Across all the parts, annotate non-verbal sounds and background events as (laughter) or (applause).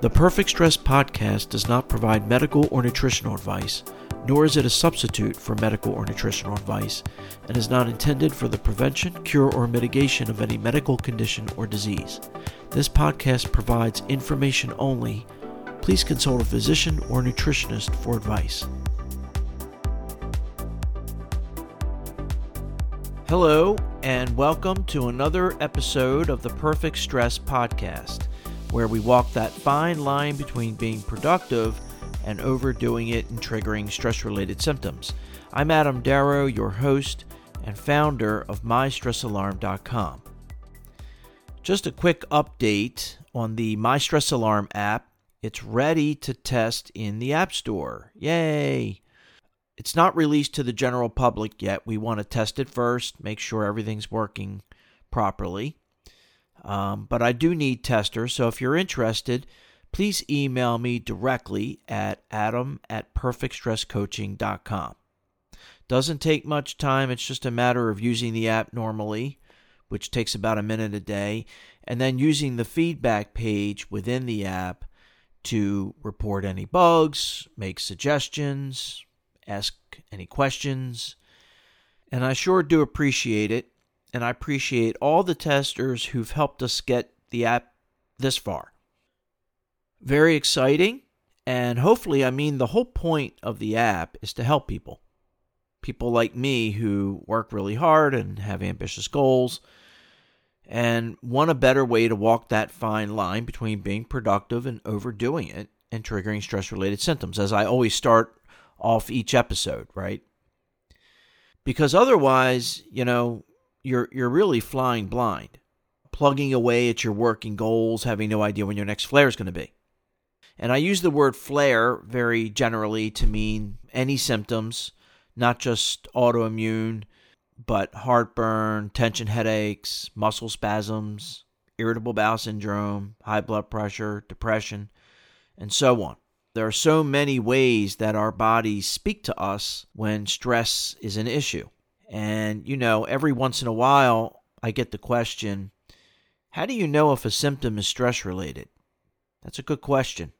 The Perfect Stress podcast does not provide medical or nutritional advice, nor is it a substitute for medical or nutritional advice, and is not intended for the prevention, cure, or mitigation of any medical condition or disease. This podcast provides information only. Please consult a physician or nutritionist for advice. Hello, and welcome to another episode of the Perfect Stress podcast where we walk that fine line between being productive and overdoing it and triggering stress related symptoms. I'm Adam Darrow, your host and founder of MyStressAlarm.com. Just a quick update on the My Stress Alarm app. It's ready to test in the App Store. Yay! It's not released to the general public yet. We want to test it first, make sure everything's working properly. Um, but I do need testers, so if you're interested, please email me directly at adam at perfectstresscoaching.com. Doesn't take much time, it's just a matter of using the app normally, which takes about a minute a day, and then using the feedback page within the app to report any bugs, make suggestions, ask any questions. And I sure do appreciate it and I appreciate all the testers who've helped us get the app this far. Very exciting, and hopefully, I mean, the whole point of the app is to help people. People like me who work really hard and have ambitious goals and want a better way to walk that fine line between being productive and overdoing it and triggering stress related symptoms, as I always start off each episode, right? Because otherwise, you know, you're you're really flying blind, plugging away at your working goals, having no idea when your next flare is going to be. And I use the word flare very generally to mean any symptoms, not just autoimmune, but heartburn, tension headaches, muscle spasms, irritable bowel syndrome, high blood pressure, depression, and so on. There are so many ways that our bodies speak to us when stress is an issue. And, you know, every once in a while, I get the question how do you know if a symptom is stress related? That's a good question.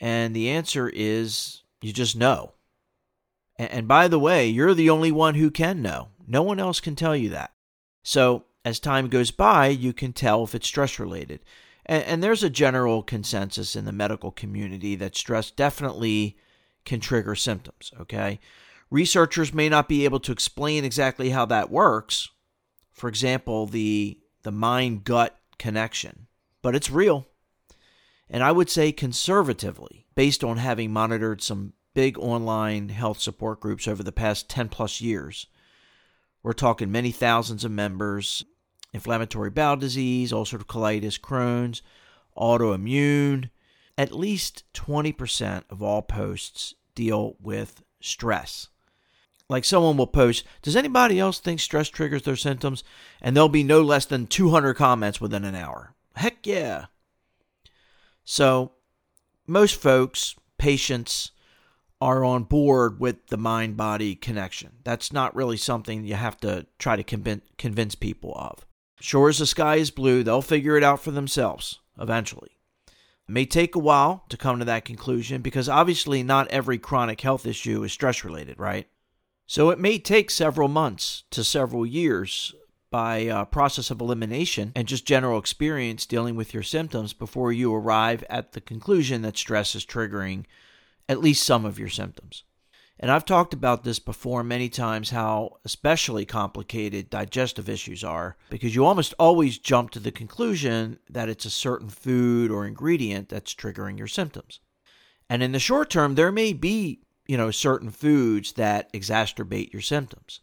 And the answer is you just know. And by the way, you're the only one who can know. No one else can tell you that. So, as time goes by, you can tell if it's stress related. And, there's a general consensus in the medical community that stress definitely can trigger symptoms, okay? Researchers may not be able to explain exactly how that works. For example, the the mind gut connection, but it's real. And I would say conservatively, based on having monitored some big online health support groups over the past 10 plus years. We're talking many thousands of members, inflammatory bowel disease, ulcerative colitis, Crohn's, autoimmune. At least 20% of all posts deal with stress. Like someone will post, Does anybody else think stress triggers their symptoms? And there'll be no less than 200 comments within an hour. Heck yeah. So, most folks, patients, are on board with the mind body connection. That's not really something you have to try to convince people of. Sure as the sky is blue, they'll figure it out for themselves eventually. It may take a while to come to that conclusion because obviously not every chronic health issue is stress related, right? So it may take several months to several years by uh, process of elimination and just general experience dealing with your symptoms before you arrive at the conclusion that stress is triggering at least some of your symptoms. And I've talked about this before many times how especially complicated digestive issues are because you almost always jump to the conclusion that it's a certain food or ingredient that's triggering your symptoms. And in the short term, there may be you know, certain foods that exacerbate your symptoms.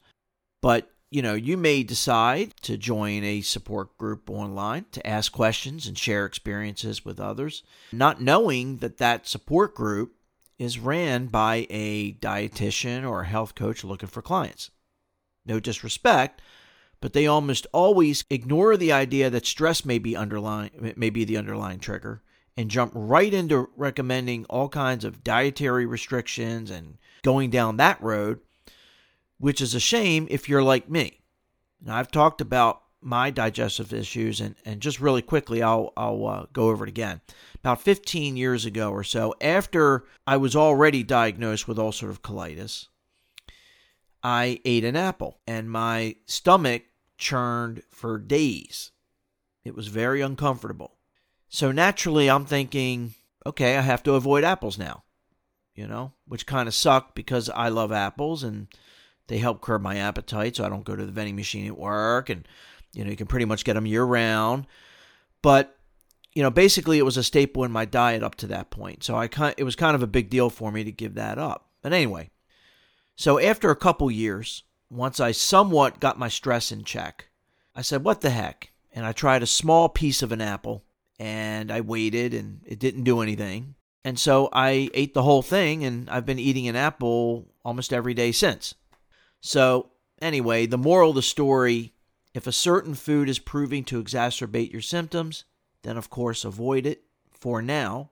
But, you know, you may decide to join a support group online to ask questions and share experiences with others, not knowing that that support group is ran by a dietitian or a health coach looking for clients. No disrespect, but they almost always ignore the idea that stress may be underlying may be the underlying trigger and jump right into recommending all kinds of dietary restrictions and going down that road, which is a shame if you're like me. Now, I've talked about my digestive issues, and, and just really quickly, I'll, I'll uh, go over it again. About 15 years ago or so, after I was already diagnosed with ulcerative colitis, I ate an apple and my stomach churned for days. It was very uncomfortable. So naturally, I'm thinking, okay, I have to avoid apples now, you know, which kind of sucked because I love apples and they help curb my appetite so I don't go to the vending machine at work and you know, you can pretty much get them year round. But you know, basically it was a staple in my diet up to that point. So I kind it was kind of a big deal for me to give that up. But anyway, so after a couple years, once I somewhat got my stress in check, I said, "What the heck?" And I tried a small piece of an apple and I waited and it didn't do anything. And so I ate the whole thing and I've been eating an apple almost every day since. So, anyway, the moral of the story if a certain food is proving to exacerbate your symptoms, then of course avoid it for now.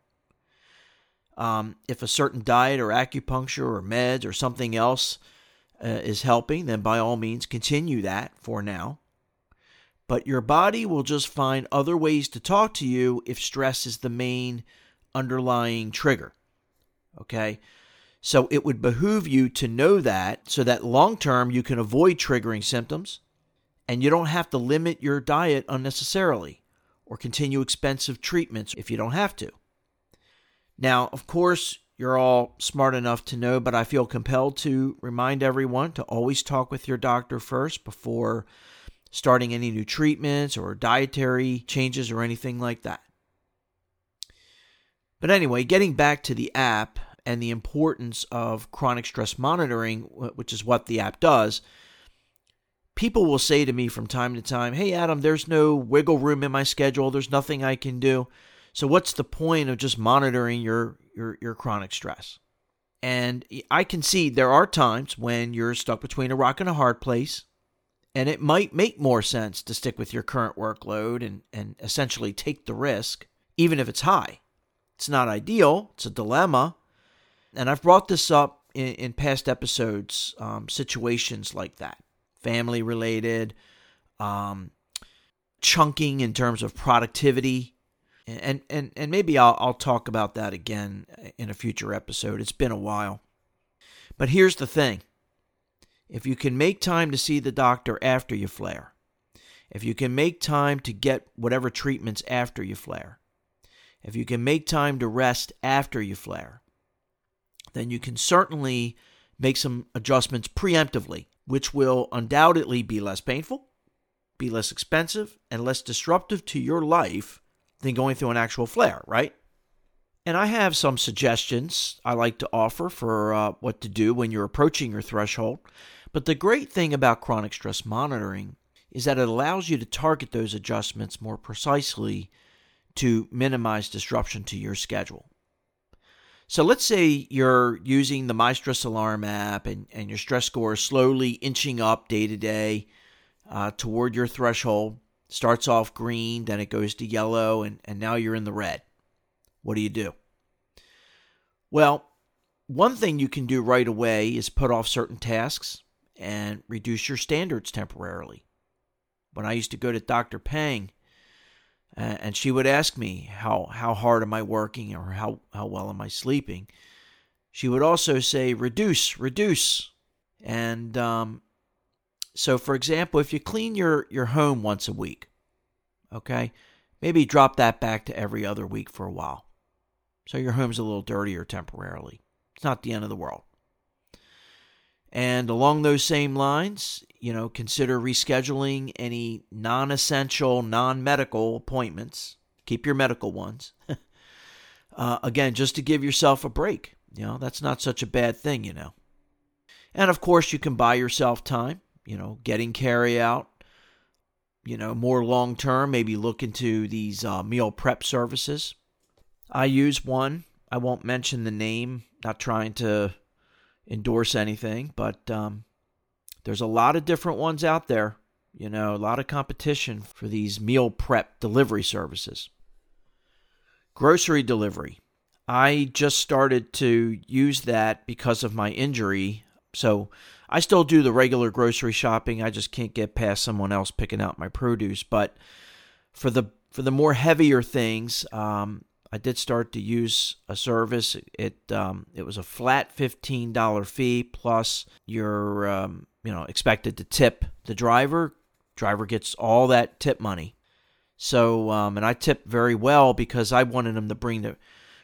Um, if a certain diet or acupuncture or meds or something else uh, is helping, then by all means continue that for now. But your body will just find other ways to talk to you if stress is the main underlying trigger. Okay? So it would behoove you to know that so that long term you can avoid triggering symptoms and you don't have to limit your diet unnecessarily or continue expensive treatments if you don't have to. Now, of course, you're all smart enough to know, but I feel compelled to remind everyone to always talk with your doctor first before starting any new treatments or dietary changes or anything like that. But anyway, getting back to the app and the importance of chronic stress monitoring, which is what the app does, people will say to me from time to time, Hey, Adam, there's no wiggle room in my schedule. There's nothing I can do. So, what's the point of just monitoring your, your, your chronic stress? And I can see there are times when you're stuck between a rock and a hard place, and it might make more sense to stick with your current workload and, and essentially take the risk, even if it's high. It's not ideal, it's a dilemma. And I've brought this up in, in past episodes, um, situations like that family related, um, chunking in terms of productivity. And, and, and maybe I'll, I'll talk about that again in a future episode. It's been a while. But here's the thing if you can make time to see the doctor after you flare, if you can make time to get whatever treatments after you flare, if you can make time to rest after you flare, then you can certainly make some adjustments preemptively which will undoubtedly be less painful, be less expensive, and less disruptive to your life than going through an actual flare, right? And I have some suggestions I like to offer for uh, what to do when you're approaching your threshold. But the great thing about chronic stress monitoring is that it allows you to target those adjustments more precisely to minimize disruption to your schedule. So let's say you're using the My Stress Alarm app and, and your stress score is slowly inching up day to day uh, toward your threshold. Starts off green, then it goes to yellow, and, and now you're in the red. What do you do? Well, one thing you can do right away is put off certain tasks and reduce your standards temporarily. When I used to go to Dr. Pang, and she would ask me how how hard am I working or how how well am I sleeping. She would also say reduce, reduce, and um, so for example, if you clean your your home once a week, okay, maybe drop that back to every other week for a while, so your home's a little dirtier temporarily. It's not the end of the world. And along those same lines, you know, consider rescheduling any non essential, non medical appointments. Keep your medical ones. (laughs) uh, again, just to give yourself a break. You know, that's not such a bad thing, you know. And of course, you can buy yourself time, you know, getting carry out, you know, more long term, maybe look into these uh, meal prep services. I use one. I won't mention the name, not trying to endorse anything, but um, there's a lot of different ones out there. You know, a lot of competition for these meal prep delivery services. Grocery delivery. I just started to use that because of my injury So I still do the regular grocery shopping. I just can't get past someone else picking out my produce. But for the for the more heavier things, um, I did start to use a service. It um, it was a flat fifteen dollar fee plus you're um, you know expected to tip the driver. Driver gets all that tip money. So um, and I tipped very well because I wanted them to bring the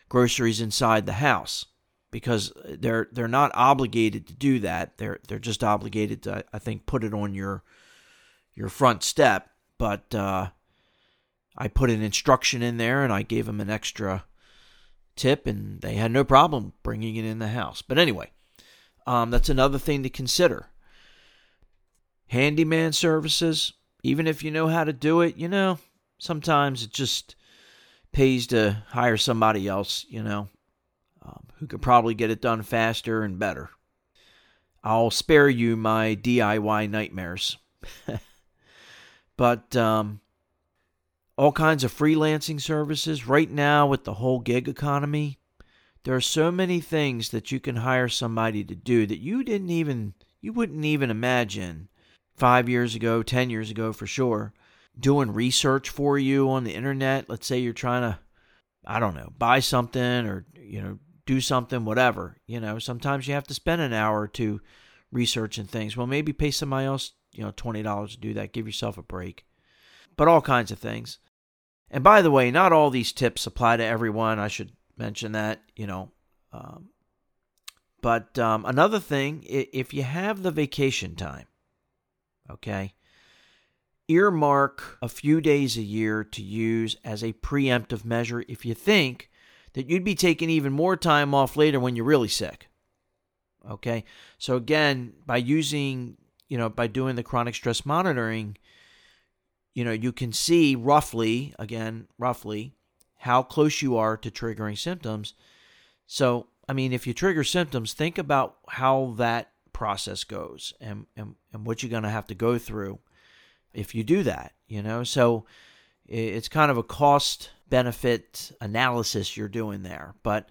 groceries inside the house because they're they're not obligated to do that. They're they're just obligated to I think put it on your your front step. But uh, I put an instruction in there and I gave them an extra tip, and they had no problem bringing it in the house. But anyway, um, that's another thing to consider. Handyman services, even if you know how to do it, you know, sometimes it just pays to hire somebody else, you know, um, who could probably get it done faster and better. I'll spare you my DIY nightmares. (laughs) but um, all kinds of freelancing services. Right now, with the whole gig economy, there are so many things that you can hire somebody to do that you didn't even you wouldn't even imagine five years ago, ten years ago for sure. Doing research for you on the internet. Let's say you're trying to, I don't know, buy something or you know do something, whatever. You know, sometimes you have to spend an hour or two researching things. Well, maybe pay somebody else, you know, twenty dollars to do that. Give yourself a break. But all kinds of things. And by the way, not all these tips apply to everyone. I should mention that, you know. Um, but um, another thing, if you have the vacation time, okay, earmark a few days a year to use as a preemptive measure if you think that you'd be taking even more time off later when you're really sick. Okay, so again, by using, you know, by doing the chronic stress monitoring, you know, you can see roughly, again, roughly, how close you are to triggering symptoms. So, I mean, if you trigger symptoms, think about how that process goes and, and, and what you're going to have to go through if you do that, you know? So it's kind of a cost benefit analysis you're doing there. But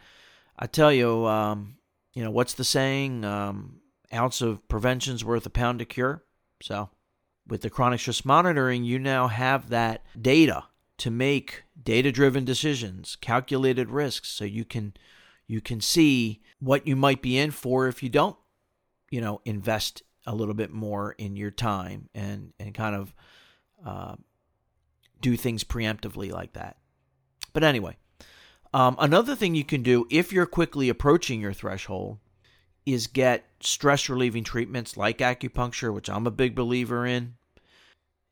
I tell you, um, you know, what's the saying? Um, ounce of prevention's worth a pound of cure. So with the chronic stress monitoring, you now have that data to make data-driven decisions, calculated risks, so you can you can see what you might be in for if you don't, you know, invest a little bit more in your time and and kind of uh, do things preemptively like that. But anyway, um, another thing you can do if you're quickly approaching your threshold is get stress relieving treatments like acupuncture, which I'm a big believer in.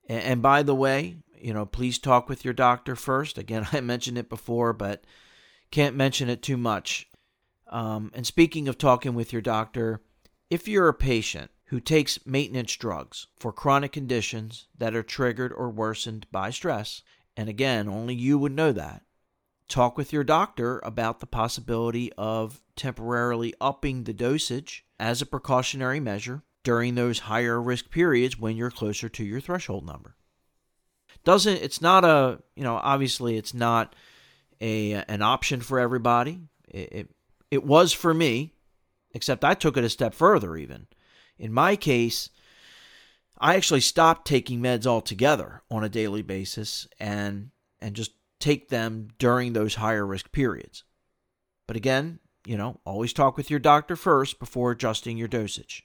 And by the way, you know, please talk with your doctor first. Again, (laughs) I mentioned it before, but can't mention it too much. Um, and speaking of talking with your doctor, if you're a patient who takes maintenance drugs for chronic conditions that are triggered or worsened by stress, and again, only you would know that, talk with your doctor about the possibility of temporarily upping the dosage as a precautionary measure during those higher risk periods when you're closer to your threshold number. Doesn't it's not a, you know, obviously it's not a an option for everybody. It, it, it was for me, except I took it a step further even. In my case, I actually stopped taking meds altogether on a daily basis and and just take them during those higher risk periods. But again, you know, always talk with your doctor first before adjusting your dosage.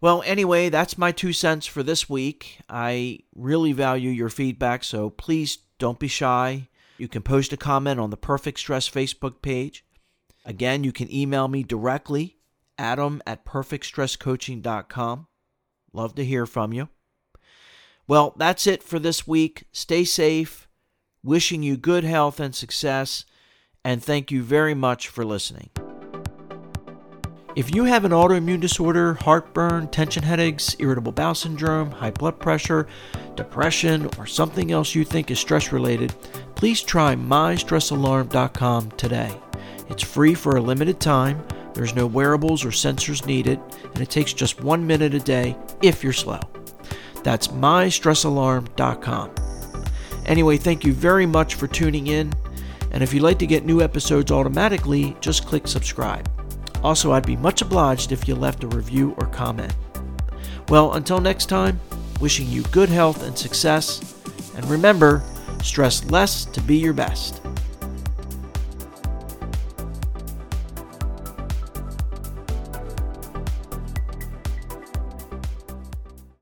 Well, anyway, that's my two cents for this week. I really value your feedback, so please don't be shy. You can post a comment on the Perfect Stress Facebook page. Again, you can email me directly, adam at perfectstresscoaching.com. Love to hear from you. Well, that's it for this week. Stay safe. Wishing you good health and success. And thank you very much for listening. If you have an autoimmune disorder, heartburn, tension headaches, irritable bowel syndrome, high blood pressure, depression, or something else you think is stress related, please try mystressalarm.com today. It's free for a limited time. There's no wearables or sensors needed, and it takes just one minute a day if you're slow. That's mystressalarm.com. Anyway, thank you very much for tuning in. And if you'd like to get new episodes automatically, just click subscribe. Also, I'd be much obliged if you left a review or comment. Well, until next time, wishing you good health and success, and remember, stress less to be your best.